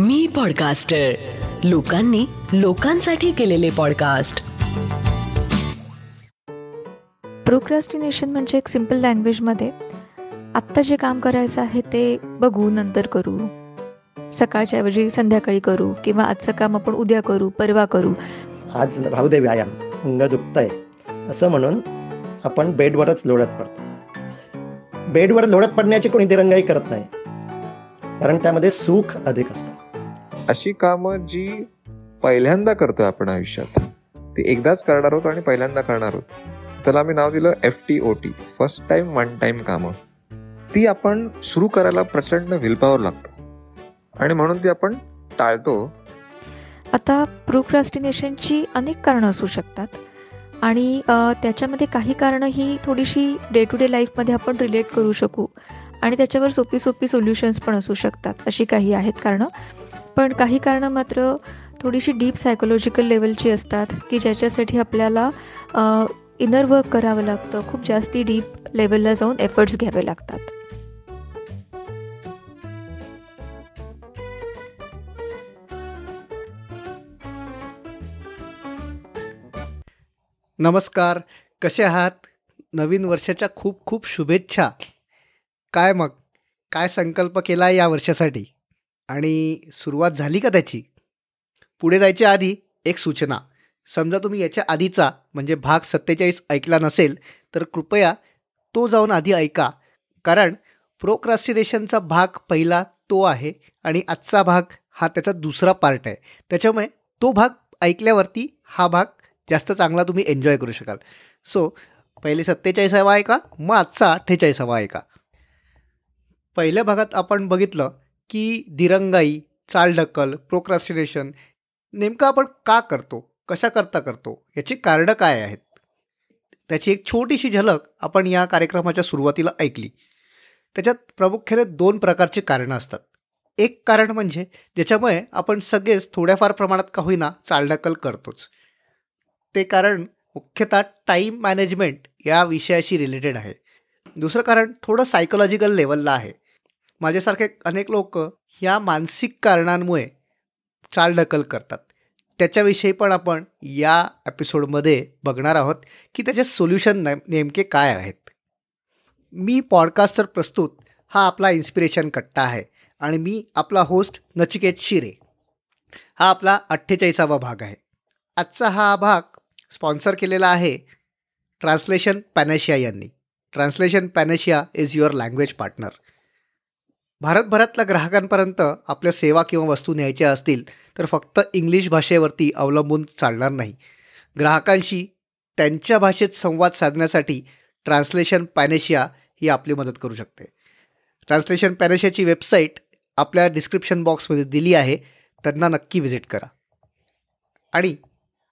मी podcaster लोकांनी लोकांसाठी केलेले पॉडकास्ट प्रोक्रॅस्टिनेशन म्हणजे एक सिंपल लँग्वेजमध्ये आत्ता जे काम करायचं आहे ते बघू नंतर करू. सकाळच्या ऐवजी संध्याकाळी करू किंवा आजचं काम आपण उद्या करू परवा करू. आज राहू दे व्यायाम अंग दुखतंय. असं म्हणून आपण बेडवरच लोळत पडतो. बेडवर लोळत पडण्याची कोणी दिरंगाई करत नाही. कारण त्यामध्ये सुख अधिक असतं. अशी कामं जी पहिल्यांदा करतोय आपण आयुष्यात ती एकदाच करणार आहोत आणि पहिल्यांदा करणार आहोत. त्याला आम्ही नाव दिलं F T O T first time one time कामं. ती आपण सुरू करायला प्रचंड विलपावर लागतो. आणि म्हणून ती आपण टाळतो. आता प्रोक्रास्टिनेशनची अनेक कारणं असू शकतात. आणि त्याच्यामध्ये काही कारणं ही थोडीशी डे टू डे लाईफमध्ये आपण रिलेट करू शकू. आणि त्याच्यावर सोपी सोपी सोल्युशन्स पण असू शकतात. अशी काही आहेत कारणं. पण काही कारणं मात्र थोडीशी डीप सायकोलॉजिकल लेवलची असतात की ज्याच्यासाठी आपल्याला इनर वर्क करावं लागतं. खूप जास्ती डीप लेवलला जाऊन एफर्ट्स घ्यावे लागतात. नमस्कार. कसे आहात? नवीन वर्षाच्या खूप खूप शुभेच्छा. काय मग? काय संकल्प केला आहे या वर्षासाठी? आणि सुरुवात झाली का त्याची? पुढे जायच्या आधी एक सूचना. समजा तुम्ही याच्या आधीचा म्हणजे भाग सत्तेचाळीस ऐकला नसेल तर कृपया तो जाऊन आधी ऐका. कारण प्रोक्रास्टिनेशनचा भाग पहिला तो आहे आणि आजचा भाग हा त्याचा दुसरा पार्ट आहे. त्याच्यामुळे तो भाग ऐकल्यावरती हा भाग जास्त चांगला तुम्ही एन्जॉय करू शकाल. सो पहिले सत्तेचाळीसावा आहे ऐका मग आजचा अठ्ठेचाळीसावा हवा ऐका. पहिल्या भागात आपण बघितलं की दिरंगाई चालढकल प्रोक्रास्टिनेशन नेमकं आपण का करतो? कशा करता करतो? याची कारणं काय आहेत? त्याची एक छोटीशी झलक आपण या कार्यक्रमाच्या सुरुवातीला ऐकली. त्याच्यात प्रामुख्याने दोन प्रकारची कारणं असतात. एक कारण म्हणजे ज्याच्यामुळे आपण सगळेच थोड्याफार प्रमाणात का होईना चालढकल करतोच. ते कारण मुख्यतः टाईम मॅनेजमेंट या विषयाशी रिलेटेड आहे. दुसरं कारण थोडं सायकोलॉजिकल लेवलला आहे. माझ्यासारखे अनेक लोक ह्या मानसिक कारणांमुळे चालढकल करतात. त्याच्याविषयी पण आपण या एपिसोडमध्ये बघणार आहोत की त्याचे सोल्युशन ने नेमके काय आहेत. मी पॉडकास्टर प्रस्तुत हा आपला इन्स्पिरेशन कट्टा आहे आणि मी आपला होस्ट नचिकेत शिरे. हा आपला अठ्ठेचाळीसावा भाग आहे. आजचा हा भाग स्पॉन्सर केलेला आहे ट्रान्सलेशन पॅनेशिया यांनी. Translation Panacea is your language partner. भारतभरातल्या ग्राहकांपर्यंत आपल्या सेवा किंवा वस्तू न्यायच्या असतील तर फक्त इंग्लिश भाषेवरती अवलंबून चालणार नाही. ग्राहकांशी त्यांच्या भाषेत संवाद साधण्यासाठी ट्रान्सलेशन पॅनेशिया ही आपली मदत करू शकते. ट्रान्सलेशन पॅनेशियाची वेबसाईट आपल्या डिस्क्रिप्शन बॉक्समध्ये दिली आहे त्यांना नक्की व्हिजिट करा. आणि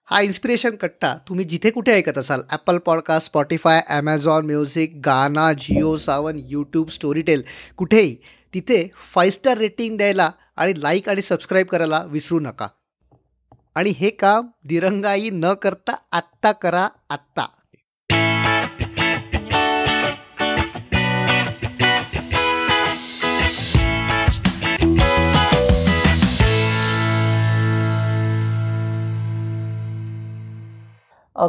हा इन्स्पिरेशन कट्टा तुम्ही जिथे कुठे ऐकत असाल Apple Podcast Spotify Amazon Music Gaana Jio Saavn YouTube Storytel कुठेही तिथे फाईव्ह स्टार रेटिंग द्यायला आणि लाईक आणि सबस्क्राईब करायला विसरू नका. आणि हे काम दिरंगाई न करता आत्ता करा आत्ता.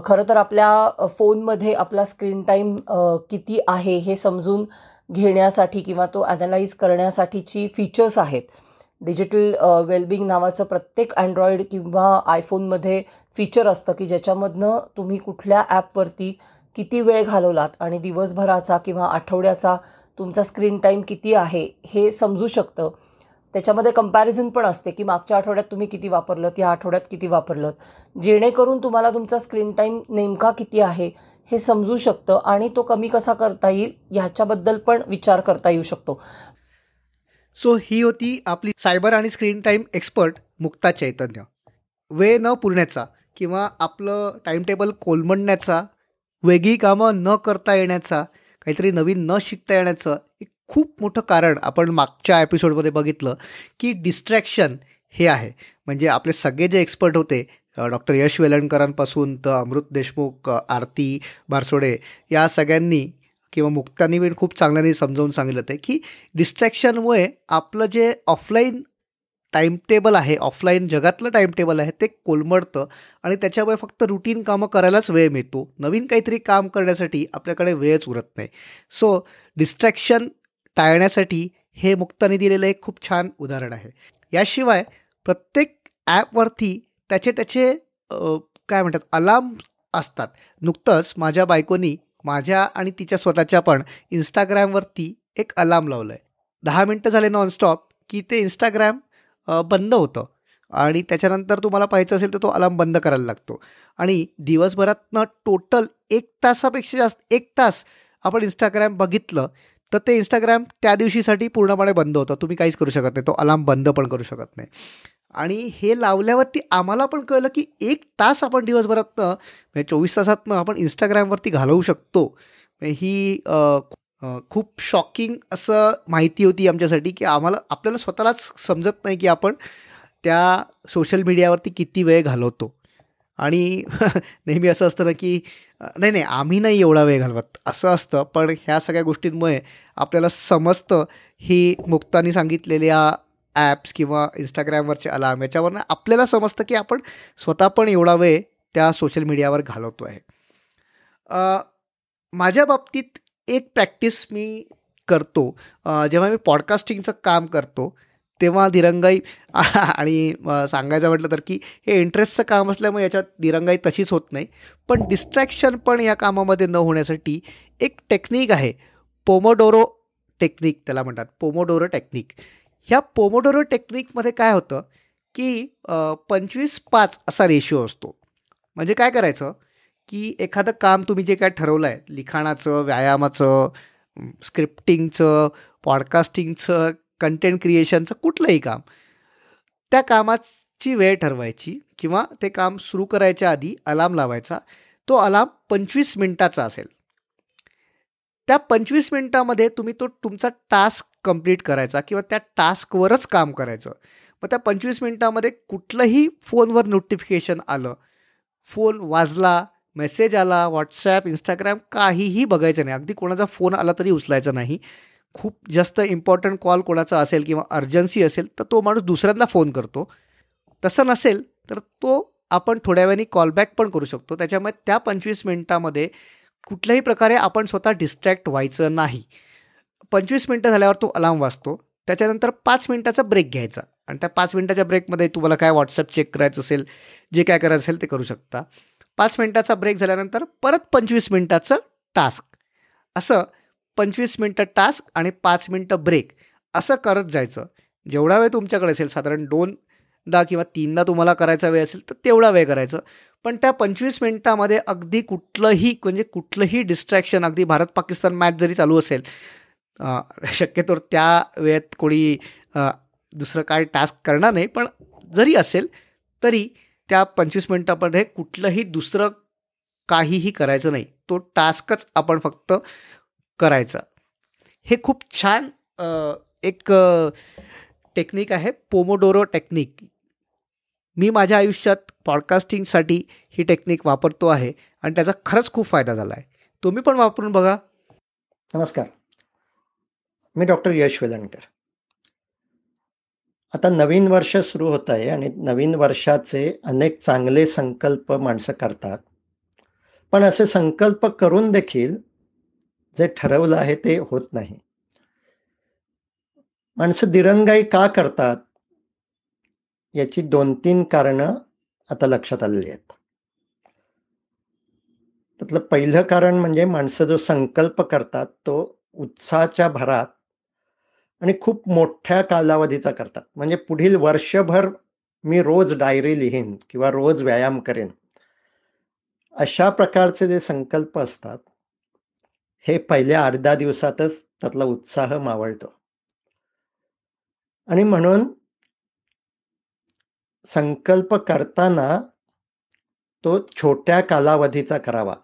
खरं तर आपल्या फोनमध्ये आपला स्क्रीन टाईम किती आहे हे समजून घेण्यासाठी किंवा तो ॲनालाइज करण्यासाठीची फीचर्स आहेत. डिजिटल वेलबिंग नावाचं प्रत्येक अँड्रॉइड किंवा आयफोनमध्ये फीचर असतं की ज्याच्यामधनं तुम्ही कुठल्या ॲपवरती किती वेळ घालवलात आणि दिवसभराचा किंवा आठवड्याचा तुमचा स्क्रीन टाईम किती आहे हे समजू शकतं. त्याच्यामध्ये कंपॅरिझन पण असते की मागच्या आठवड्यात तुम्ही किती वापरलं या आठवड्यात किती वापरलं जेणेकरून तुम्हाला तुमचा स्क्रीन टाईम नेमका किती आहे हे समजू शकतं आणि तो कमी कसा करता येईल ह्याच्याबद्दल पण विचार करता येऊ शकतो. सो ही होती आपली सायबर आणि screen time expert Mukta Chaitanya. वेळ न पुरण्याचा किंवा आपलं टाईमटेबल कोलमडण्याचा वेगळी कामं न करता येण्याचा काहीतरी नवीन न शिकता येण्याचं एक खूप मोठं कारण आपण मागच्या एपिसोडमध्ये बघितलं की डिस्ट्रॅक्शन हे आहे. म्हणजे आपले सगळे जे एक्सपर्ट होते डॉक्टर यश वेलणकरांपासून तर अमृत देशमुख आरती बारसोडे या सगळ्यांनी किंवा मुक्तांनी पण खूप चांगल्याने समजावून सांगितलं होतं की डिस्ट्रॅक्शनमुळे आपलं जे ऑफलाईन टाईमटेबल आहे ऑफलाईन जगातलं टाईमटेबल आहे ते कोलमडतं आणि त्याच्यामुळे फक्त रुटीन कामं करायलाच वेळ मिळतो. नवीन काहीतरी काम करण्यासाठी आपल्याकडे वेळच उरत नाही. सो डिस्ट्रॅक्शन टाळण्यासाठी हे मुक्ताने दिलेलं एक खूप छान उदाहरण आहे. याशिवाय प्रत्येक ॲपवरती त्याचे त्याचे काय म्हणतात अलार्म असतात. नुकतंच माझ्या बायकोनी माझ्या आणि तिच्या स्वतःच्या पण इंस्टाग्रामवरती एक अलार्म लावलं आहे दहा मिनटं झाले नॉनस्टॉप की ते इंस्टाग्राम बंद होतं. आणि त्याच्यानंतर तुम्हाला पाहायचं असेल तर तो अलार्म बंद करायला लागतो. आणि दिवसभरातनं टोटल एक तासापेक्षा जास्त एक तास आपण इंस्टाग्राम बघितलं तर ते इंस्टाग्राम त्या दिवशीसाठी पूर्णपणे बंद होतं. तुम्ही काहीच करू शकत नाही. तो अलार्म बंद पण करू शकत नाही. आणि हे लावल्यावरती आम्हाला पण कळलं की एक तास आपण दिवसभरातनं म्हणजे चोवीस तासातनं आपण इंस्टाग्रामवरती घालवू शकतो. म्हणजे ही खूप शॉकिंग असं माहिती होती आमच्यासाठी की आम्हाला आपल्याला स्वतःलाच समजत नाही की आपण त्या सोशल मीडियावरती किती वेळ घालवतो. आणि नेहमी असं असतं ना की नाही नाही आम्ही नाही एवढा वेळ घालवत. असं असतं. पण ह्या सगळ्या गोष्टींमुळे आपल्याला समजतं. ही मुक्तानी सांगितलेल्या ॲप्स किंवा इंस्टाग्रामवरचे अलार्म याच्यावरनं आपल्याला समजतं की आपण स्वतः पण एवढा वेळ त्या सोशल मीडियावर घालवतो आहे. माझ्या बाबतीत एक प्रॅक्टिस मी करतो. जेव्हा मी पॉडकास्टिंगचं काम करतो तेव्हा दिरंगाई आणि सांगायचं म्हटलं तर की हे इंटरेस्टचं काम असल्यामुळे याच्यात दिरंगाई तशीच होत नाही. पण डिस्ट्रॅक्शन पण या कामामध्ये न होण्यासाठी एक टेक्निक आहे. पोमोडोरो टेक्निक त्याला म्हणतात. पोमोडोरो टेक्निक ह्या पोमोडोरो टेक्निकमध्ये काय होतं की पंचवीस पाच असा रेशिओ असतो. म्हणजे काय करायचं की एखादं काम तुम्ही जे काय ठरवलं आहे लिखाणाचं व्यायामाचं स्क्रिप्टिंगचं पॉडकास्टिंगचं कंटेंट क्रिएशनचं कुठलंही काम त्या कामाची वेळ ठरवायची किंवा ते काम सुरू करायच्या आधी अलार्म लावायचा. तो अलार्म पंचवीस मिनटाचा असेल. त्या पंचवीस मिनटामध्ये तुम्ही तो तुमचा टास्क कंप्लीट करायचा किंवा त्या टास्कवरच काम करायचं. मग त्या पंचवीस मिनटामध्ये कुठलंही फोनवर नोटिफिकेशन आलं. फोन वाजला मेसेज आला व्हॉट्सॲप इंस्टाग्राम काहीही बघायचं नाही. अगदी कोणाचा फोन आला तरी उचलायचा नाही. खूप जास्त इम्पॉर्टंट कॉल कोणाचा असेल किंवा अर्जन्सी असेल तर तो माणूस दुसऱ्यांना फोन करतो. तसं नसेल तर तो आपण थोड्या वेळाने कॉलबॅक पण करू शकतो. त्याच्यामुळे त्या पंचवीस मिनटामध्ये कुठल्याही प्रकारे आपण स्वतः डिस्ट्रॅक्ट व्हायचं नाही. पंचवीस मिनटं झाल्यावर तो अलार्म वाजतो. त्याच्यानंतर पाच मिनटाचा ब्रेक घ्यायचा. आणि त्या पाच मिनटाच्या ब्रेकमध्ये तुम्हाला काय व्हॉट्सअप चेक करायचं असेल जे काय करायचं असेल ते करू शकता. पाच मिनटाचा ब्रेक झाल्यानंतर परत पंचवीस मिनटाचं टास्क असं पंचवीस मिनटं टास्क आणि पाच मिनटं ब्रेक असं करत जायचं. जेवढा वेळ तुमच्याकडे असेल साधारण दोनदा किंवा तीनदा तुम्हाला करायचा वेळ असेल तर तेवढा वेळ करायचं. पण त्या पंचवीस मिनटामध्ये अगदी कुठलंही म्हणजे कुठलंही डिस्ट्रॅक्शन अगदी भारत पाकिस्तान मॅच जरी चालू असेल शक्यतो त्या वेळेत कोणी दुसरं काय टास्क करणार नाही पण जरी असेल तरी त्या पंचवीस मिनटामध्ये कुठलंही दुसरं काहीही करायचं नाही. तो टास्कच आपण फक्त करायचा. हे खूप छान एक टेक्निक आहे पोमोडोरो टेक्निक. मी माझ्या आयुष्यात पॉडकास्टिंगसाठी ही टेक्निक वापरतो आहे आणि त्याचा खरंच खूप फायदा झाला आहे. तुम्ही पण वापरून बघा. नमस्कार. मी डॉक्टर यश वेलणकर. आता नवीन वर्ष सुरू होत आहे आणि नवीन वर्षाचे अनेक चांगले संकल्प माणसं करतात. पण असे संकल्प करून देखील जे ठरवलं आहे ते होत नाही. माणसं दिरंगाई का करतात? याची दोन तीन कारणं आता लक्षात आलेली आहेत. त्यातलं पहिलं कारण म्हणजे माणसं जो संकल्प करतात तो उत्साहाच्या भरात आणि खूप मोठ्या कालावधीचा करतात. म्हणजे पुढील वर्षभर मी रोज डायरी लिहीन किंवा रोज व्यायाम करेन. अशा प्रकारचे जे संकल्प असतात हे पहिल्या अर्ध्या दिवसातच त्यातला उत्साह मावळतो. आणि म्हणून संकल्प करताना तो छोट्या कालावधीचा करावा.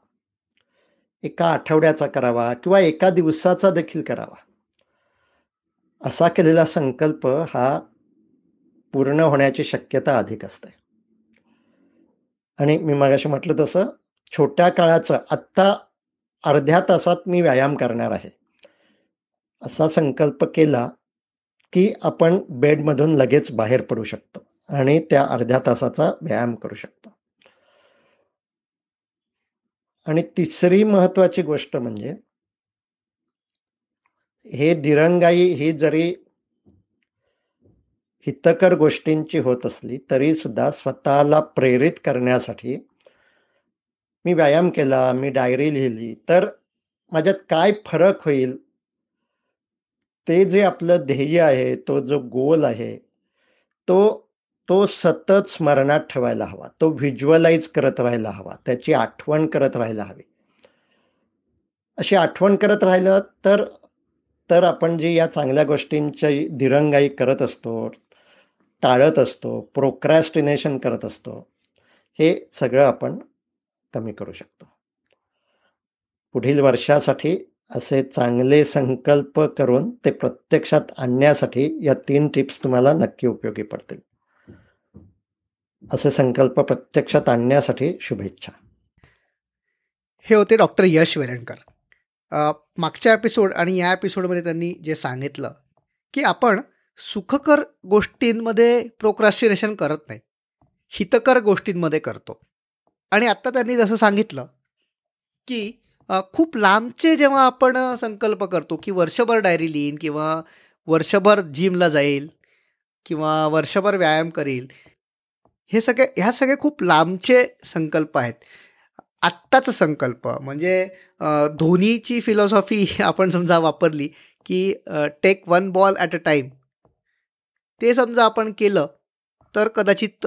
एका आठवड्याचा करावा किंवा एका दिवसाचा देखील करावा. असा केलेला संकल्प हा पूर्ण होण्याची शक्यता अधिक असते. आणि मी मागाशी म्हटलं तसं छोट्या काळाचं आत्ता अर्ध्या तासात मी व्यायाम करणार आहे. असा संकल्प केला की आपण बेडमधून लगेच बाहेर पडू शकतो आणि त्या अर्ध्या तासाचा व्यायाम करू शकतो. आणि तिसरी महत्वाची गोष्ट म्हणजे हे दिरंगाई ही जरी हितकर गोष्टींची होत असली तरी सुद्धा स्वतःला प्रेरित करण्यासाठी मी व्यायाम केला मी डायरी लिहिली तर माझ्यात काय फरक होईल? ते जे आपलं ध्येय आहे तो जो गोल आहे तो तो सतत स्मरणात ठेवायला हवा तो व्हिज्युअलाइज करत राहायला हवा त्याची आठवण करत राहायला हवी. अशी आठवण करत राहिलं तर तर आपण जी या चांगल्या गोष्टींची दिरंगाई करत असतो टाळत असतो प्रोक्रॅस्टिनेशन करत असतो हे सगळं आपण कमी करू शकतो. पुढील वर्षासाठी असे चांगले संकल्प करून ते प्रत्यक्षात आणण्यासाठी या तीन टिप्स तुम्हाला नक्की उपयोगी पडतील. असे संकल्प प्रत्यक्षात आणण्यासाठी शुभेच्छा. हे होते डॉक्टर यश वेरणकर. मागच्या एपिसोड आणि या एपिसोडमध्ये त्यांनी जे सांगितलं की आपण सुखकर गोष्टींमध्ये प्रोक्रास्टिनेशन करत नाही. हितकर गोष्टींमध्ये करतो. आणि आत्ता त्यांनी जसं सांगितलं की खूप लांबचे जेव्हा आपण संकल्प करतो की वर्षभर डायरी लिहीन किंवा वर्षभर जिमला जाईल किंवा वर्षभर व्यायाम करील हे सगळे ह्या सगळे खूप लांबचे संकल्प आहेत. आत्ताचा संकल्प म्हणजे धोनीची फिलॉसॉफी आपण समजा वापरली की take one ball at a time ते समजा आपण केलं तर कदाचित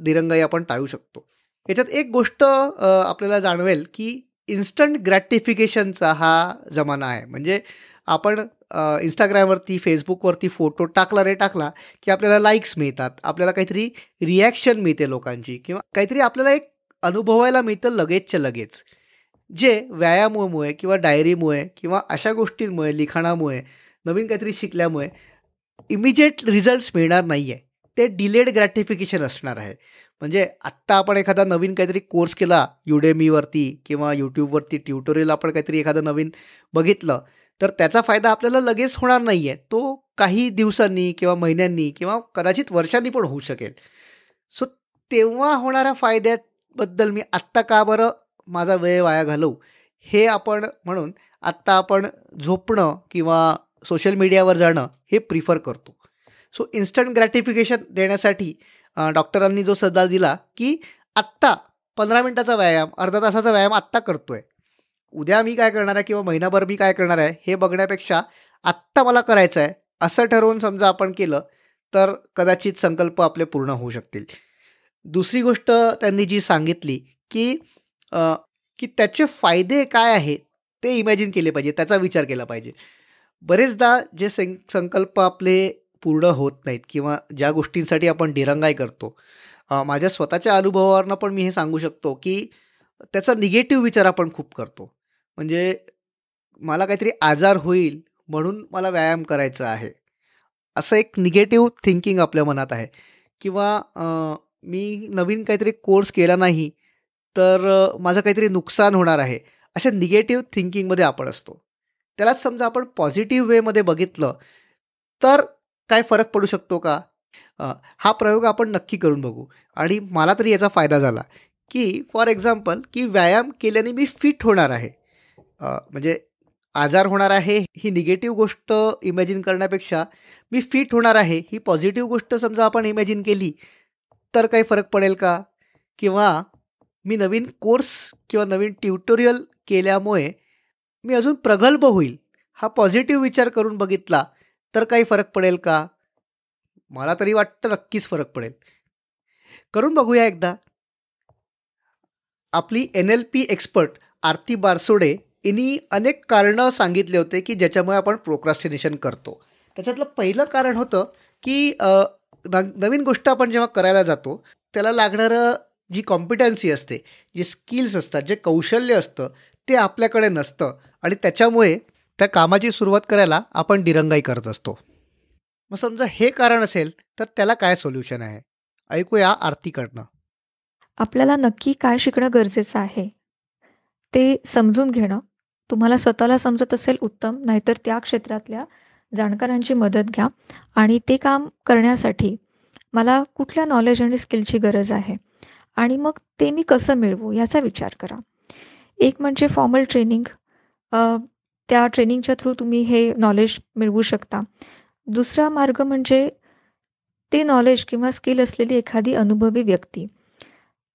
दिरंगाई आपण टाळू शकतो. याच्यात एक गोष्ट आपल्याला जाणवेल की इन्स्टंट ग्रॅटिफिकेशनचा हा जमाना आहे. म्हणजे आपण इंस्टाग्रामवरती फेसबुकवरती फोटो टाकला रे टाकला की आपल्याला लाईक्स मिळतात. आपल्याला काहीतरी रिॲक्शन मिळते लोकांची. किंवा काहीतरी आपल्याला एक अनुभवायला मिळतं लगेचच्या लगेच. जे व्यायामामुळे किंवा डायरीमुळे किंवा अशा गोष्टींमुळे लिखाणामुळे नवीन काहीतरी शिकल्यामुळे इमिजिएट रिझल्ट्स मिळणार नाही आहे ते डिलेड ग्रॅटिफिकेशन असणार आहे. म्हणजे आत्ता आपण एखादा नवीन काहीतरी कोर्स केला युडेमीवरती किंवा यूट्यूबवरती ट्युटोरियल आपण काहीतरी एखादं नवीन बघितलं तर त्याचा फायदा आपल्याला लगेच होणार नाही आहे तो काही दिवसांनी किंवा महिन्यांनी किंवा कदाचित वर्षांनी पण होऊ शकेल. सो तेव्हा होणाऱ्या फायद्याबद्दल मी आत्ता का बरं माझा वेळ वाया घालवू. हे आपण म्हणून आत्ता आपण झोपणं किंवा सोशल मीडियावर जाणं हे प्रिफर करतो. सो इन्स्टंट ग्रॅटिफिकेशन देण्यासाठी डॉक्टरांनी जो सल्ला दिला की आत्ता पंधरा मिनटाचा व्यायाम अर्धा तासाचा व्यायाम आत्ता करतो आहे उद्या मी काय करणार आहे किंवा महिनाभर मी काय करणार आहे हे बघण्यापेक्षा आत्ता मला करायचं आहे असं ठरवून समजा आपण केलं तर कदाचित संकल्प आपले पूर्ण होऊ शकतील. दुसरी गोष्ट त्यांनी जी सांगितली की की त्याचे फायदे काय आहेत ते इमॅजिन केले पाहिजे त्याचा विचार केला पाहिजे. बरेचदा जे सं संकल्प आपले पूर्ण होत नाहीत किंवा ज्या गोष्टींसाठी आपण दिरंगाई करतो माझ्या स्वतःच्या अनुभवावरनं पण मी हे सांगू शकतो की त्याचा निगेटिव्ह विचार आपण खूप करतो. म्हणजे मला काहीतरी आजार होईल म्हणून मला व्यायाम करायचा आहे. असं एक निगेटिव्ह थिंकिंग आपल्या मनात आहे. किंवा मी नवीन काहीतरी कोर्स केला नाही तर माझं काहीतरी नुकसान होणार आहे. अशा निगेटिव्ह थिंकिंगमध्ये आपण असतो. त्यालाच समजा आपण पॉझिटिव्ह वेमध्ये बघितलं तर काय फरक पडू शकतो का? हा प्रयोग आपण नक्की करून बघू. आणि मला तरी याचा फायदा झाला की फॉर एक्झाम्पल की व्यायाम केल्याने मी फिट होणार आहे. म्हणजे आजार होणार आहे ही निगेटिव्ह गोष्ट इमॅजिन करण्यापेक्षा मी फिट होणार आहे ही पॉझिटिव्ह गोष्ट समजा आपण इमॅजिन केली तर काही फरक पडेल का? किंवा मी नवीन कोर्स किंवा नवीन ट्युटोरियल केल्यामुळे मी अजून प्रगल्भ होईल. हा पॉझिटिव्ह विचार करून बघितला तर काही फरक पडेल का? मला तरी वाटतं नक्कीच फरक पडेल. करून बघूया एकदा. आपली N L P expert Aarti Barsode यांनी अनेक कारणं सांगितले होते की ज्याच्यामुळे आपण प्रोक्रास्टिनेशन करतो. त्याच्यातलं पहिलं कारण होतं की नवीन गोष्ट आपण जेव्हा करायला जातो त्याला लागणारं जी कॉम्पिटन्सी असते जी स्किल्स असतात जे कौशल्य असतं ते आपल्याकडे नसतं. आणि त्याच्यामुळे त्या कामाची सुरुवात करायला आपण दिरंगाई करत असतो. मग समजा हे कारण असेल तर त्याला काय सोल्युशन आहे? ऐकूया आरतीकडनं. आपल्याला नक्की काय शिकणं गरजेचं आहे ते समजून घेणं. तुम्हाला स्वतःला समजत असेल उत्तम नाहीतर त्या क्षेत्रातल्या जाणकारांची मदत घ्या. आणि ते काम करण्यासाठी मला कुठल्या नॉलेज आणि स्किलची गरज आहे? आणि मग ते मी कसं मिळवू याचा विचार करा. एक म्हणजे फॉर्मल ट्रेनिंग त्या ट्रेनिंगच्या थ्रू तुम्ही हे नॉलेज मिळवू शकता. दुसरा मार्ग म्हणजे ते नॉलेज किंवा स्किल असलेली एखादी अनुभवी व्यक्ती.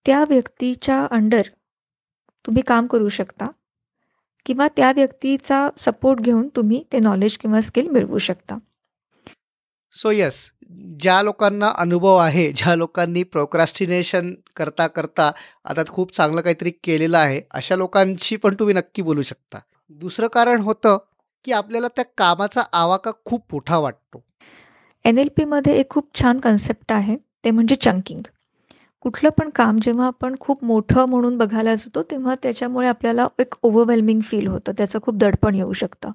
त्या व्यक्तीच्या अंडर तुम्ही काम करू शकता. किंवा त्या व्यक्तीचा सपोर्ट घेऊन तुम्ही ते नॉलेज किंवा स्किल मिळवू शकता. सो यस ज्या लोकांना अनुभव आहे ज्या लोकांनी प्रोक्रॅस्टिनेशन करता करता आता खूप चांगलं काहीतरी केलेलं आहे अशा लोकांशी पण तुम्ही नक्की बोलू शकता. दुसरं कारण होतं की आपल्याला त्या कामाचा आवाका खूप मोठा वाटतो. एन एल पीमध्ये एक खूप छान कन्सेप्ट आहे ते म्हणजे चंकिंग कुठलं पण काम जेव्हा आपण खूप मोठं म्हणून बघायला जातो तेव्हा त्याच्यामुळे आपल्याला एक ओव्हरवेल्मिंग फील होतं त्याचं खूप दडपण येऊ शकतं.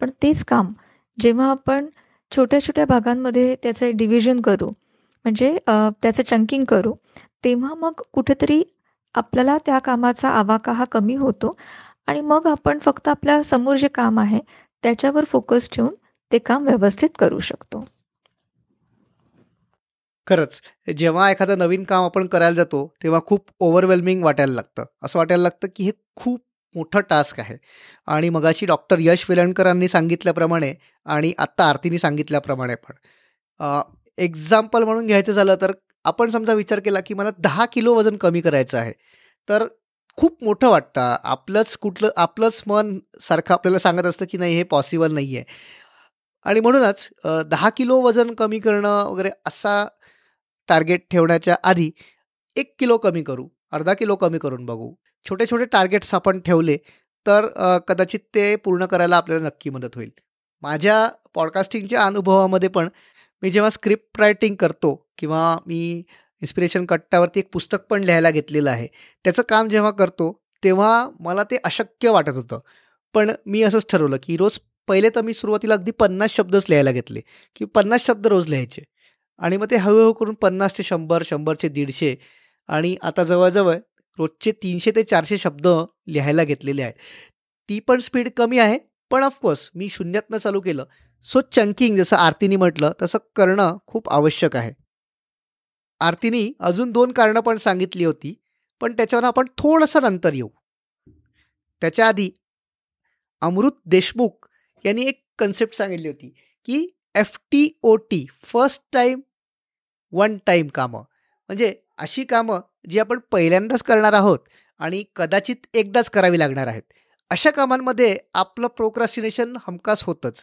पण तेच काम जेव्हा आपण छोट्या छोट्या भागांमध्ये त्याचं डिव्हिजन करू. म्हणजे त्याचं चंकिंग करू. तेव्हा मग कुठेतरी आपल्याला त्या कामाचा आवाका हा कमी होतो. आणि मग आपण फक्त आपल्यासमोर जे काम आहे त्याच्यावर फोकस ठेवून ते काम व्यवस्थित करू शकतो. खरंच जेव्हा एखादं नवीन काम आपण करायला जातो तेव्हा खूप ओव्हरवेल्मिंग वाटायला लागतं. असं वाटायला लागतं की हे खूप मोठं टास्क आहे. आणि मगाशी डॉक्टर यश वेलणकरांनी सांगितल्याप्रमाणे आणि आत्ता आरतीने सांगितल्याप्रमाणे पण. एक्झाम्पल म्हणून घ्यायचं झालं तर आपण समजा विचार केला की मला दहा किलो वजन कमी करायचं आहे. तर खूप मोठं वाटतं. आपलंच कुठलं आपलंच मन सारखं आपल्याला सांगत असतं की नाही हे पॉसिबल नाही आहे. आणि म्हणूनच दहा किलो वजन कमी करणं वगैरे असा टार्गेट ठेवण्याच्या आधी एक किलो कमी करू अर्धा किलो कमी करून बघू. छोटे छोटे टार्गेट्स आपण ठेवले तर कदाचित ते पूर्ण करायला आपल्याला नक्की मदत होईल. माझ्या पॉडकास्टिंगच्या अनुभवामध्ये पण मी जेव्हा स्क्रिप्ट रायटिंग करतो किंवा मी इन्स्पिरेशन कट्ट्यावरती एक पुस्तक पण लिहायला घेतलेलं आहे त्याचं काम जेव्हा करतो तेव्हा मला ते अशक्य वाटत होतं. पण मी असंच ठरवलं की रोज पहिले तर मी सुरुवातीला अगदी पन्नास शब्दच लिहायला घेतले की पन्नास शब्द रोज लिहायचे. आणि मग ते हळूहळू करून पन्नास ते शंभर शंभरचे दीडशे आणि आता जवळजवळ रोजचे तीनशे ते चारशे शब्द लिहायला घेतलेले आहेत. ती पण स्पीड कमी आहे पण ऑफकोर्स मी शून्यातनं चालू केलं. सो चंकिंग जसं आरतीने म्हटलं तसं करणं खूप आवश्यक आहे. आरतीनी अजून दोन कारणं पण सांगितली होती पण त्याच्यावर आपण थोडंसं नंतर येऊ. त्याच्या आधी अमृत देशमुख यांनी एक कन्सेप्ट सांगितली होती की F T O T first time one time कामं. म्हणजे अशी कामं जी आपण पहिल्यांदाच करणार आहोत आणि कदाचित एकदाच करावी लागणार आहेत अशा कामांमध्ये आपलं प्रोक्रास्टिनेशन हमखास होतंच.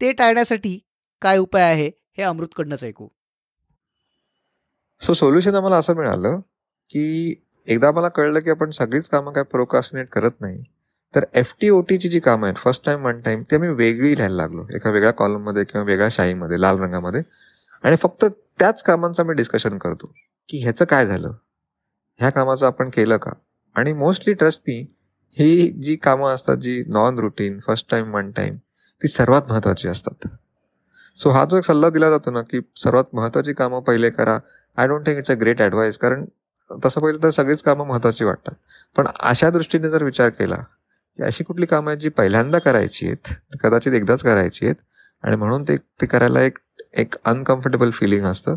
ते टाळण्यासाठी काय उपाय आहे हे अमृतकडनंच ऐकू. सो सोल्युशन आम्हाला असं मिळालं की एकदा मला कळलं की आपण सगळीच कामं काय प्रोकास्टिनेट करत नाही तर एफ टी ओ टीची जी कामं आहेत फर्स्ट टाइम वन टाइम ते मी वेगळी लिहायला लागलो. एका वेगळ्या कॉलममध्ये किंवा वेगळ्या शाईमध्ये लाल रंगामध्ये. आणि फक्त त्याच कामांचं मी डिस्कशन करतो. की ह्याचं काय झालं? ह्या कामाचं आपण केलं का? आणि मोस्टली ट्रस्ट मी ही जी कामं असतात जी non routine first time one time ती सर्वात महत्वाची असतात. सो हा जो एक सल्ला दिला जातो ना की सर्वात महत्वाची कामं पहिले करा. I don't think it's a great advice कारण तसं पहिलं तर सगळीच कामं महत्वाची वाटतात. पण अशा दृष्टीने जर विचार केला की अशी कुठली कामं आहेत जी पहिल्यांदा करायची आहेत कदाचित एकदाच करायची आहेत आणि म्हणून ते ते करायला एक एक अनकम्फर्टेबल फिलिंग असतं.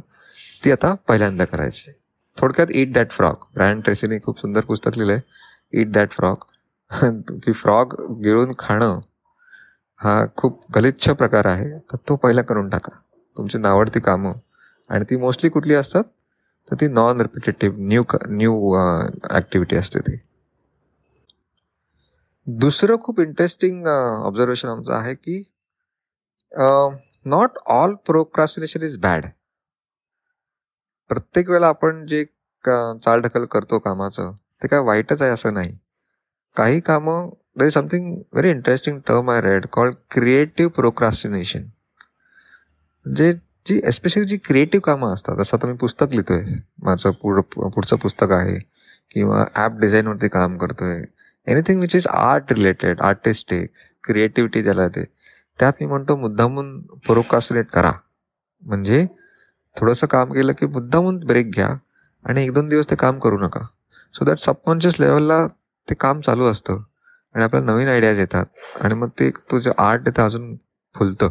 ती आता पहिल्यांदा करायची. थोडक्यात ईट दॅट फ्रॉक ब्रँड ट्रेसीने खूप सुंदर पुस्तक लिहिलं आहे ईट दॅट फ्रॉक की फ्रॉक गिळून खाणं हा खूप गलिच्छ प्रकार आहे. तर तो पहिला करून टाका. तुमची नावडती कामं. आणि ती मोस्टली कुठली असतात? तर ती non repetitive new new activity असते ती. दुसरं खूप इंटरेस्टिंग ऑब्झर्वेशन आमचं आहे की not all procrastination is bad प्रत्येक वेळेला आपण जे चालढकल करतो कामाचं ते काय वाईटच आहे असं नाही. काही कामं there is something very interesting term I read called creative procrastination जे जी एस्पेशली जी क्रिएटिव्ह कामं असतात जसं आता मी पुस्तक लिहितोय माझं पुढ पुढचं पुस्तक आहे किंवा ॲप डिझाईनवरती काम करतोय anything which is art related artistic creativity ज्याला ते. त्यात मी म्हणतो मुद्दामून प्रोकास्टिनेट करा. म्हणजे थोडंसं काम केलं की मुद्दामून ब्रेक घ्या आणि एक दोन दिवस ते काम करू नका. सो दॅट सबकॉन्शियस लेवलला ते काम चालू असतं आणि आपल्याला नवीन आयडियाज येतात आणि मग ते तुझं आर्ट ते अजून फुलतं.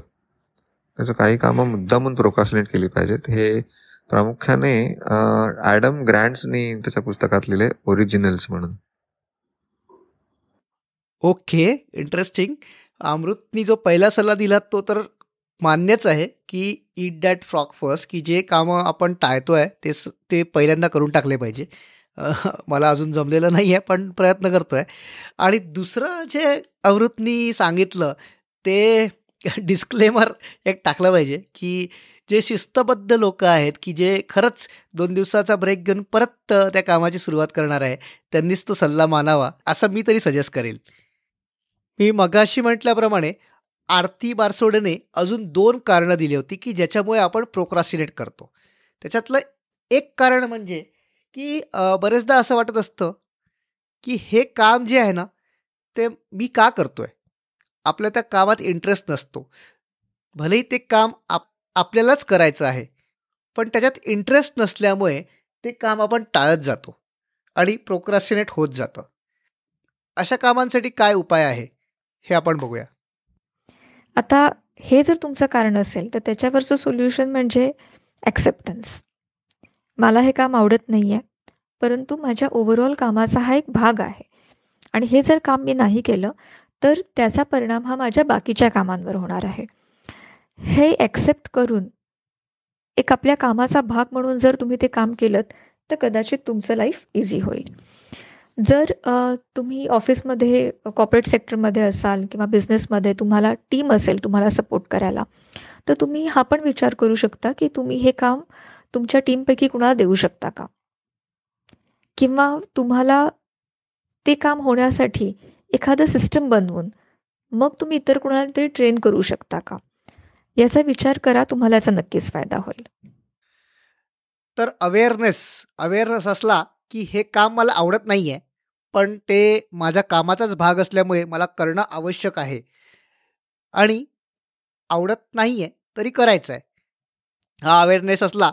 त्याचं काही कामं मुद्दामून प्रोकासिनेट केली पाहिजेत. हे प्रामुख्याने ॲडम ग्रँड्सनी त्याच्या पुस्तकात लिहिले ओरिजिनल्स म्हणून. ओके इंटरेस्टिंग अमृतनी जो पहिला सल्ला दिला तो तर मान्यच आहे की इट दॅट फ्रॉक फर्स्ट की जे कामं आपण टाळतोय ते ते पहिल्यांदा करून टाकले पाहिजे. मला अजून जमलेलं नाही आहे पण प्रयत्न करतो आहे आणि दुसरं जे अमृतनी सांगितलं ते डिस्क्लेमर एक टाकलं पाहिजे की जे शिस्तबद्ध लोक आहेत की जे खरंच दोन दिवसाचा ब्रेक घेऊन परत त्या कामाची सुरुवात करणार आहे त्यांनीच तो सल्ला मानावा असं मी तरी सजेस्ट करेल. मी मगाशी म्हटल्याप्रमाणे आरती बारसोडेने अजून दोन कारणं दिली होती की ज्याच्यामुळे आपण प्रोक्रासिनेट करतो. त्याच्यातलं एक कारण म्हणजे की बरेचदा असं वाटत असतं की हे काम जे आहे ना ते मी का करतोय? आपल्या त्या कामात इंटरेस्ट नसतो. भलेही ते काम आप आपल्यालाच करायचं आहे पण त्याच्यात इंटरेस्ट नसल्यामुळे ते काम आपण टाळत जातो आणि प्रोक्रासिनेट होत जातं. अशा कामांसाठी काय उपाय आहे? हे आपण बघूया. आता हे जर तुमचं कारण असेल तर त्याच्यावरचं सोल्युशन म्हणजे ॲक्सेप्टन्स मला हे काम आवडत नाही आहे परंतु माझ्या ओव्हरऑल कामाचा हा एक भाग आहे. आणि हे जर काम मी नाही केलं तर त्याचा परिणाम हा माझ्या बाकीच्या कामांवर होणार आहे. हे ॲक्सेप्ट करून एक आपल्या कामाचा भाग म्हणून जर तुम्ही ते काम केलं तर कदाचित तुमचं लाईफ इझी होईल. जर तुम्ही ऑफिसमध्ये कॉर्पोरेट सेक्टरमध्ये असाल किंवा बिझनेसमध्ये तुम्हाला टीम असेल तुम्हाला सपोर्ट करायला तर तुम्ही हा पण विचार करू शकता की तुम्ही हे काम तुमच्या टीमपैकी कुणाला देऊ शकता का? किंवा तुम्हाला ते काम होण्यासाठी एखादं सिस्टम बनवून मग तुम्ही इतर कुणाला तरी ट्रेन करू शकता का? याचा विचार करा तुम्हाला याचा नक्कीच फायदा होईल. तर अवेअरनेस अवेअरनेस असला की हे काम मला आवडत नाही आहे पण ते माझ्या कामाचाच भाग असल्यामुळे मला करणं आवश्यक आहे. आणि आवडत नाही आहे तरी करायचं आहे हा अवेअरनेस असला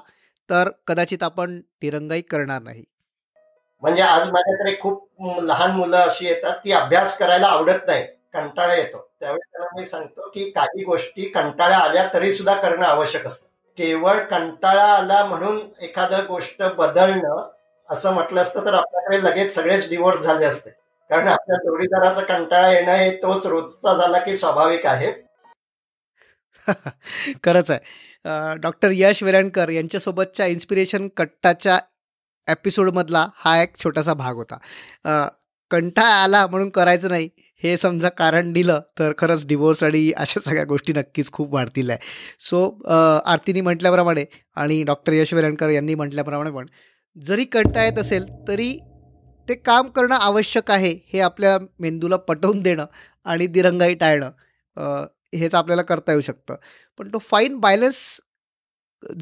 तर कदाचित आपण तिरंगाई करणार नाही. म्हणजे आज माझ्याकडे खूप लहान मुलं अशी येतात की अभ्यास करायला आवडत नाही कंटाळा येतो. त्यावेळी त्यांना मी सांगतो की काही गोष्टी कंटाळा आल्या तरी सुद्धा करणं आवश्यक असतं. केवळ कंटाळा आला म्हणून एखादं गोष्ट बदलणं असं म्हटलं असतं तर आपल्याकडे लगेच सगळेच डिवोर्स झाले असते. कारण आपल्या जोडीदाराचा कंटाळा येणं हे तोच रोजचा झाला की स्वाभाविक आहे. खरंच आहे. डॉक्टर यश विरणकर यांच्यासोबतच्या इन्स्पिरेशन कट्टाच्या एपिसोडमधला हा एक छोटासा भाग होता. कंटाळा आला म्हणून करायचं नाही हे समजा कारण दिलं तर खरंच डिवोर्स आणि अशा सगळ्या गोष्टी नक्कीच खूप वाढतील आहे. सो आरतीने म्हटल्याप्रमाणे आणि डॉक्टर यश विरणकर यांनी म्हटल्याप्रमाणे पण जरी कंटा येत असेल तरी ते काम करणं आवश्यक आहे हे आपल्या मेंदूला पटवून देणं आणि दिरंगाई टाळणं हेच आपल्याला करता येऊ शकतं. पण तो फाईन बॅलन्स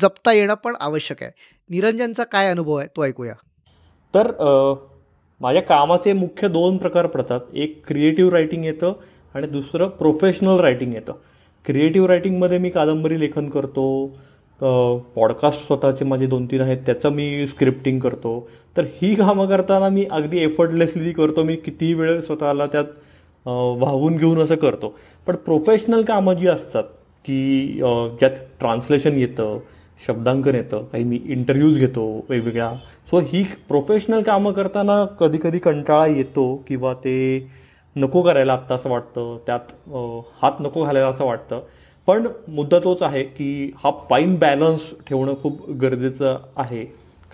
जपता येणं पण आवश्यक आहे. निरंजनचा काय अनुभव आहे तो ऐकूया. तर माझ्या कामाचे मुख्य दोन प्रकार पडतात. एक क्रिएटिव्ह रायटिंग येतं आणि दुसरं प्रोफेशनल रायटिंग येतं. क्रिएटिव्ह रायटिंगमध्ये मी कादंबरी लेखन करतो पॉडकास्ट स्वतःचे माझे दोन तीन आहेत त्याचं मी स्क्रिप्टिंग करतो. तर ही कामं करताना मी अगदी एफर्टलेसली करतो मी किती वेळ स्वतःला त्यात वाहून घेऊन असं करतो. पण प्रोफेशनल कामं जी असतात की ज्यात ट्रान्सलेशन येतं शब्दांकन येतं काही मी इंटरव्ह्यूज घेतो वेगवेगळ्या. सो ही प्रोफेशनल कामं करताना कधी कधी कंटाळा येतो किंवा ते नको करायला आत्ता असं वाटतं त्यात हात नको घालायला असं वाटतं. पण मुद्दा तोच आहे की हा फाईन बॅलन्स ठेवणं खूप गरजेचं आहे.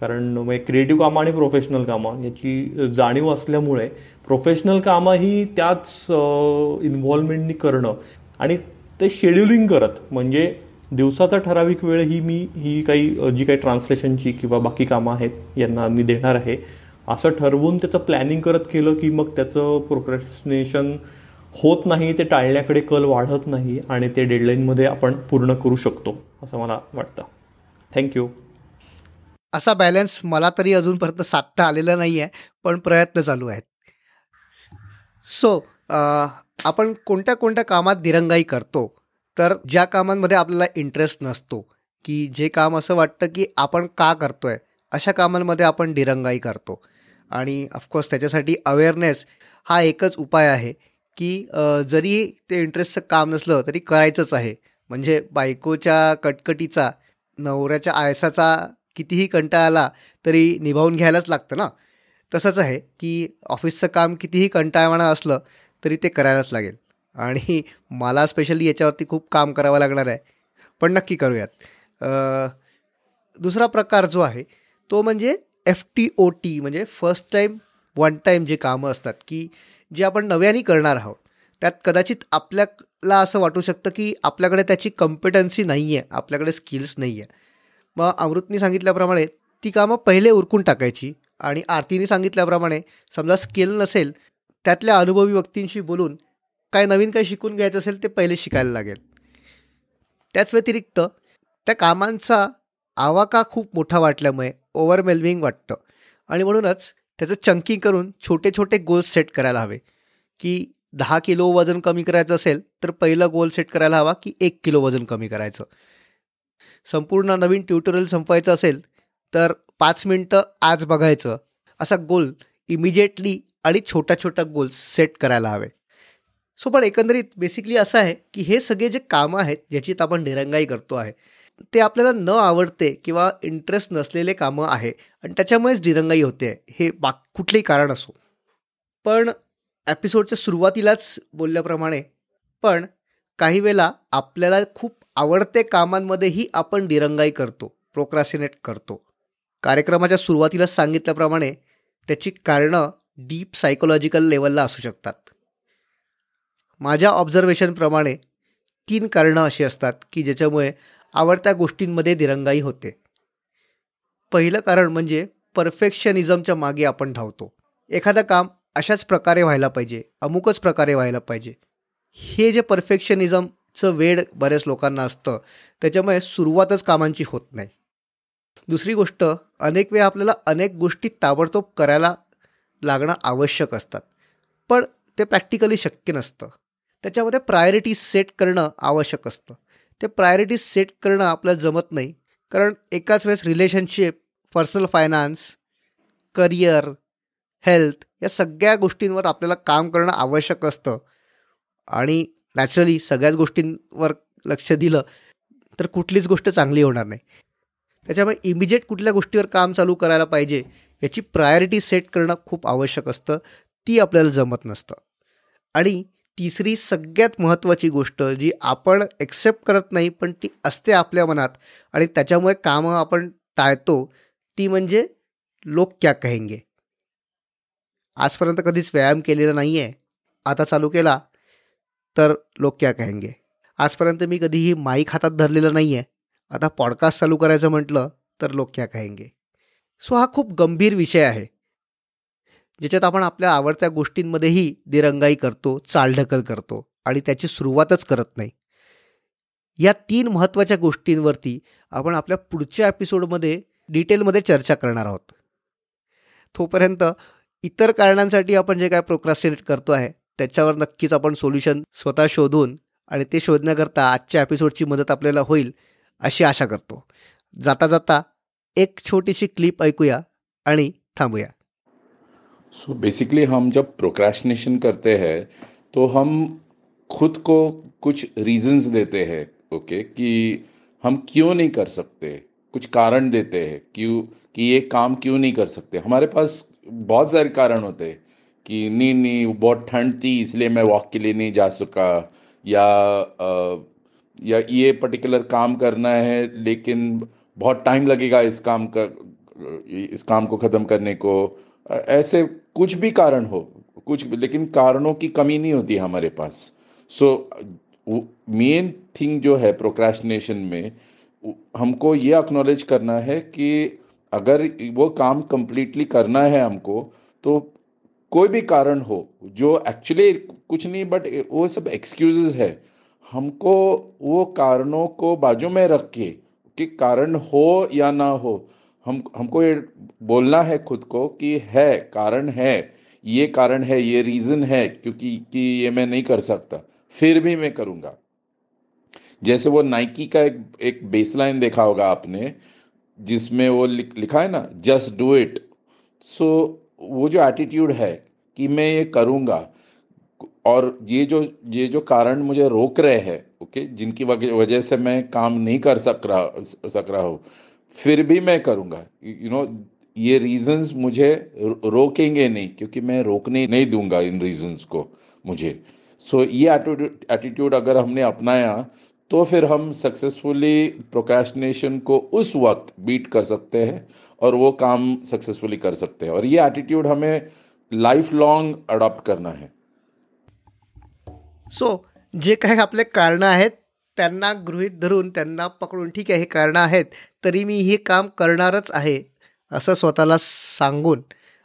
कारण म्हणजे क्रिएटिव्ह कामं आणि प्रोफेशनल कामं याची जाणीव असल्यामुळे प्रोफेशनल कामं ही त्याच इन्व्हॉल्वमेंटनी करणं आणि ते शेड्युलिंग करत म्हणजे दिवसाचा ठराविक वेळ ही मी ही काही जी काही ट्रान्सलेशनची किंवा बाकी कामं आहेत यांना मी देणार आहे असं ठरवून त्याचं प्लॅनिंग करत केलं की मग त्याचं प्रोक्रेस्टिनेशन होत नाही ते टाळण्याकडे कल वाढत नाही आणि ते डेडलाईनमध्ये आपण पूर्ण करू शकतो असं मला वाटतं. थँक्यू असा बॅलन्स मला तरी अजूनपर्यंत साधता आलेला नाही आहे पण प्रयत्न चालू आहेत. सो आपण कोणत्या कोणत्या कामात दिरंगाई करतो? तर ज्या कामांमध्ये आपल्याला इंटरेस्ट नसतो की जे काम असं वाटतं की आपण का करतोय अशा कामांमध्ये आपण दिरंगाई करतो. आणि ऑफकोर्स त्याच्यासाठी अवेअरनेस हा एकच उपाय आहे. की जरी ते इंटरेस्टचं काम नसलं तरी करायचंच आहे. म्हणजे बायकोच्या कटकटीचा नवऱ्याच्या आयसाचा कितीही कंटाळा आला तरी निभावून घ्यायलाच लागतं ना. तसंच आहे की ऑफिसचं काम कितीही कंटाळवाणं असलं तरी ते करायलाच लागेल. आणि मला स्पेशली याच्यावरती खूप काम करावं लागणार आहे. पण नक्की करूयात. दुसरा प्रकार जो आहे तो म्हणजे एफ टी ओ टी म्हणजे फर्स्ट टाईम वन टाईम जे कामं असतात की जे आपण नव्याने करणार आहोत. त्यात कदाचित आपल्याला असं वाटू शकतं की आपल्याकडे त्याची कॉम्पिटन्सी नाही आहे आपल्याकडे स्किल्स नाही आहे मग अमृतनी सांगितल्याप्रमाणे ती कामं पहिले उरकून टाकायची आणि आरतीने सांगितल्याप्रमाणे समजा स्किल नसेल त्यातल्या अनुभवी व्यक्तींशी बोलून काय नवीन काय शिकून घ्यायचं असेल ते पहिले शिकायला लागेल. त्याच व्यतिरिक्त त्या कामांचा आवाका खूप मोठा वाटल्यामुळे ओव्हरवेल्मिंग वाटतं. आणि म्हणूनच त्याचं चंकिंग करून छोटे छोटे गोल्स सेट करायला हवे. की दहा किलो वजन कमी करायचं असेल तर पहिलं गोल सेट करायला हवा की एक किलो वजन कमी करायचं. संपूर्ण नवीन ट्युटोरियल संपवायचं असेल तर पाच मिनटं आज बघायचं. असा गोल इमिजिएटली आणि छोट्या छोट्या गोल्स सेट करायला हवे. सो पण एकंदरीत बेसिकली असं आहे की हे सगळे जे कामं आहेत ज्याची आपण निरंगाई करतो आहे. ते आपल्याला न आवडते किंवा इंटरेस्ट नसलेले कामं आहे आणि त्याच्यामुळेच दिरंगाई होते. हे बा कुठलेही कारण असो. पण एपिसोडच्या सुरुवातीलाच बोलल्याप्रमाणे पण काही वेळेला आपल्याला खूप आवडते कामांमध्येही आपण दिरंगाई करतो प्रोक्रासिनेट करतो. कार्यक्रमाच्या सुरुवातीलाच सांगितल्याप्रमाणे त्याची कारणं डीप सायकोलॉजिकल लेवलला असू शकतात. माझ्या ऑब्झर्वेशनप्रमाणे तीन कारणं अशी असतात की ज्याच्यामुळे आवडत्या गोष्टींमध्ये दिरंगाई होते. पहिलं कारण म्हणजे परफेक्शनिझमच्या मागे आपण धावतो. एखादं काम अशाच प्रकारे व्हायला पाहिजे अमुकच प्रकारे व्हायला पाहिजे. हे जे परफेक्शनिझमचं वेळ बऱ्याच लोकांना असतं त्याच्यामुळे सुरुवातच कामांची होत नाही. दुसरी गोष्ट अनेक वेळा आपल्याला अनेक गोष्टी ताबडतोब करायला लागणं आवश्यक असतात पण ते प्रॅक्टिकली शक्य नसतं. त्याच्यामध्ये प्रायोरिटी सेट करणं आवश्यक असतं. ते प्रायोरिटीज सेट करणं आपल्याला जमत नाही. कारण एकाच वेळेस relationship personal finance career health या सगळ्या गोष्टींवर आपल्याला काम करणं आवश्यक असतं. आणि नॅचरली सगळ्याच गोष्टींवर लक्ष दिलं तर कुठलीच गोष्ट चांगली होणार नाही. त्याच्यामुळे इमिजिएट कुठल्या गोष्टीवर काम चालू करायला पाहिजे याची प्रायोरिटी सेट करणं खूप आवश्यक असतं. ती आपल्याला जमत नसतं. आणि तिसरी सगळ्यात महत्त्वाची गोष्ट जी आपण एक्सेप्ट करत नाही पण ती असते आपल्या मनात आणि त्याच्यामुळे कामं आपण टाळतो ती म्हणजे लोक क्या कहेंगे? आजपर्यंत कधीच व्यायाम केलेला नाही आहे आता चालू केला तर लोक क्या कहेंगे? आजपर्यंत मी कधीही माईक हातात धरलेलं नाही आहे आता पॉडकास्ट चालू करायचं म्हटलं तर लोक क्या कहेंगे? सो हा खूप गंभीर विषय आहे. ज्याच्यात आपण आपल्या आवडत्या गोष्टींमध्येही दिरंगाई करतो चालढकल करतो आणि त्याची सुरुवातच करत नाही. या तीन महत्त्वाच्या गोष्टींवरती आपण आपल्या पुढच्या एपिसोडमध्ये डिटेलमध्ये चर्चा करणार आहोत. तोपर्यंत इतर कारणांसाठी आपण जे काय प्रोक्रास्टिनेट करतो आहे त्याच्यावर नक्कीच आपण सोल्युशन स्वतः शोधून आणि ते शोधण्याकरता आजच्या एपिसोडची मदत आपल्याला होईल अशी आशा करतो. जाता जाता एक छोटीशी क्लिप ऐकूया आणि थांबूया. सो so बेसिकली हम जब प्रोक्रेशनेशन करते हैं तो हम खुद को कुछ रीजंस देते हैं ओके okay, कि हम क्यों नहीं कर सकते? कुछ कारण देते हैं क्यों कि ये काम क्यों नहीं कर सकते? हमारे पास बहुत सारे कारण होते हैं कि नहीं नहीं बहुत ठंड थी इसलिए मैं वॉक के लिए नहीं जा सका या आ, या ये पर्टिकुलर काम करना है लेकिन बहुत टाइम लगेगा इस काम का इस काम को ख़त्म करने को। ऐसे कुछ भी कारण हो, कुछ लेकिन कारणों की कमी नहीं होती हमारे पास। सो मेन थिंग जो है प्रोक्रेस्टिनेशन में हमको ये अक्नोलेज करना है कि अगर वो काम कंप्लीटली करना है हमको तो कोई भी कारण हो, जो एक्चुअली कुछ नहीं बट वो सब एक्सक्यूजेस है, हमको वो कारणों को बाजू में रख के कि कारण हो या ना हो हम हमको ये बोलना है खुद को कि है कारण है ये कारण है ये रीज़न है क्योंकि कि ये मैं नहीं कर सकता। फिर भी मैं करूँगा। जैसे वो नाइकी का एक एक बेसलाइन देखा होगा आपने जिसमें वो लिख, लिखा है ना जस्ट डू इट सो वो जो एटीट्यूड है कि मैं ये करूँगा और ये जो ये जो कारण मुझे रोक रहे हैं ओके जिनकी वजह से मैं काम नहीं कर सक रहा सक रहा हूँ फिर भी मैं करूँगा। यू नो ये रीजंस मुझे रोकेंगे नहीं क्योंकि मैं रोकने नहीं दूँगा इन रीजंस को मुझे। सो so, ये एटीट्यूड अगर हमने अपनाया तो फिर हम सक्सेसफुली प्रोक्रेस्टिनेशन को उस वक्त बीट कर सकते हैं और वो काम सक्सेसफुली कर सकते हैं। और ये एटीट्यूड हमें लाइफ लॉन्ग अडॉप्ट करना है। सो so, जे काही आपले कारणं आहेत त्यांना गृहीत धरून त्यांना पकडून ठीक आहे हे कारणं आहेत तरी मी हे काम करणारच आहे असं स्वतःला सांगून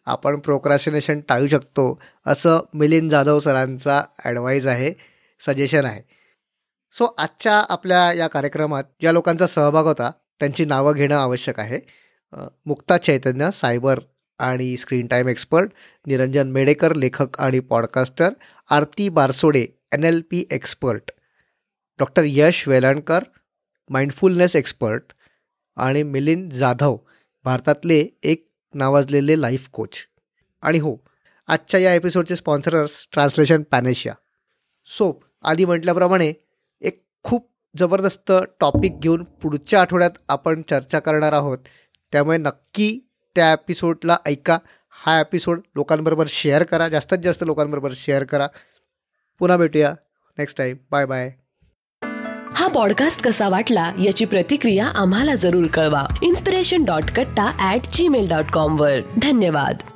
आपण प्रोक्राशिनेशन टाळू शकतो असं मिलिंद जाधव सरांचा ॲडवाईज आहे सजेशन आहे. सो आजच्या आपल्या या कार्यक्रमात ज्या लोकांचा सहभाग होता त्यांची नावं घेणं आवश्यक आहे. मुक्ता चैतन्य सायबर आणि screen time expert Niranjan Medekar लेखक आणि podcaster Aarti Barsode N L P expert doctor Yash Velankar mindfulness expert आणि मिलिंद जाधव भारतातले एक नावाजलेले लाईफ कोच. आणि हो आजच्या या एपिसोडचे स्पॉन्सरर्स ट्रान्सलेशन पॅनेशिया. सो आधी म्हटल्याप्रमाणे एक खूप जबरदस्त टॉपिक घेऊन पुढच्या आठवड्यात आपण चर्चा करणार आहोत. त्यामुळे नक्की त्या एपिसोडला ऐका. हा एपिसोड लोकांबरोबर शेअर करा. जास्तीत जास्त लोकांबरोबर शेअर करा. पुन्हा भेटूया. Next time bye bye. हा पॉडकास्ट कसा वाटला याची प्रतिक्रिया आम्हाला जरूर कळवा. Inspiration dot Katta at Gmail dot com वर. धन्यवाद.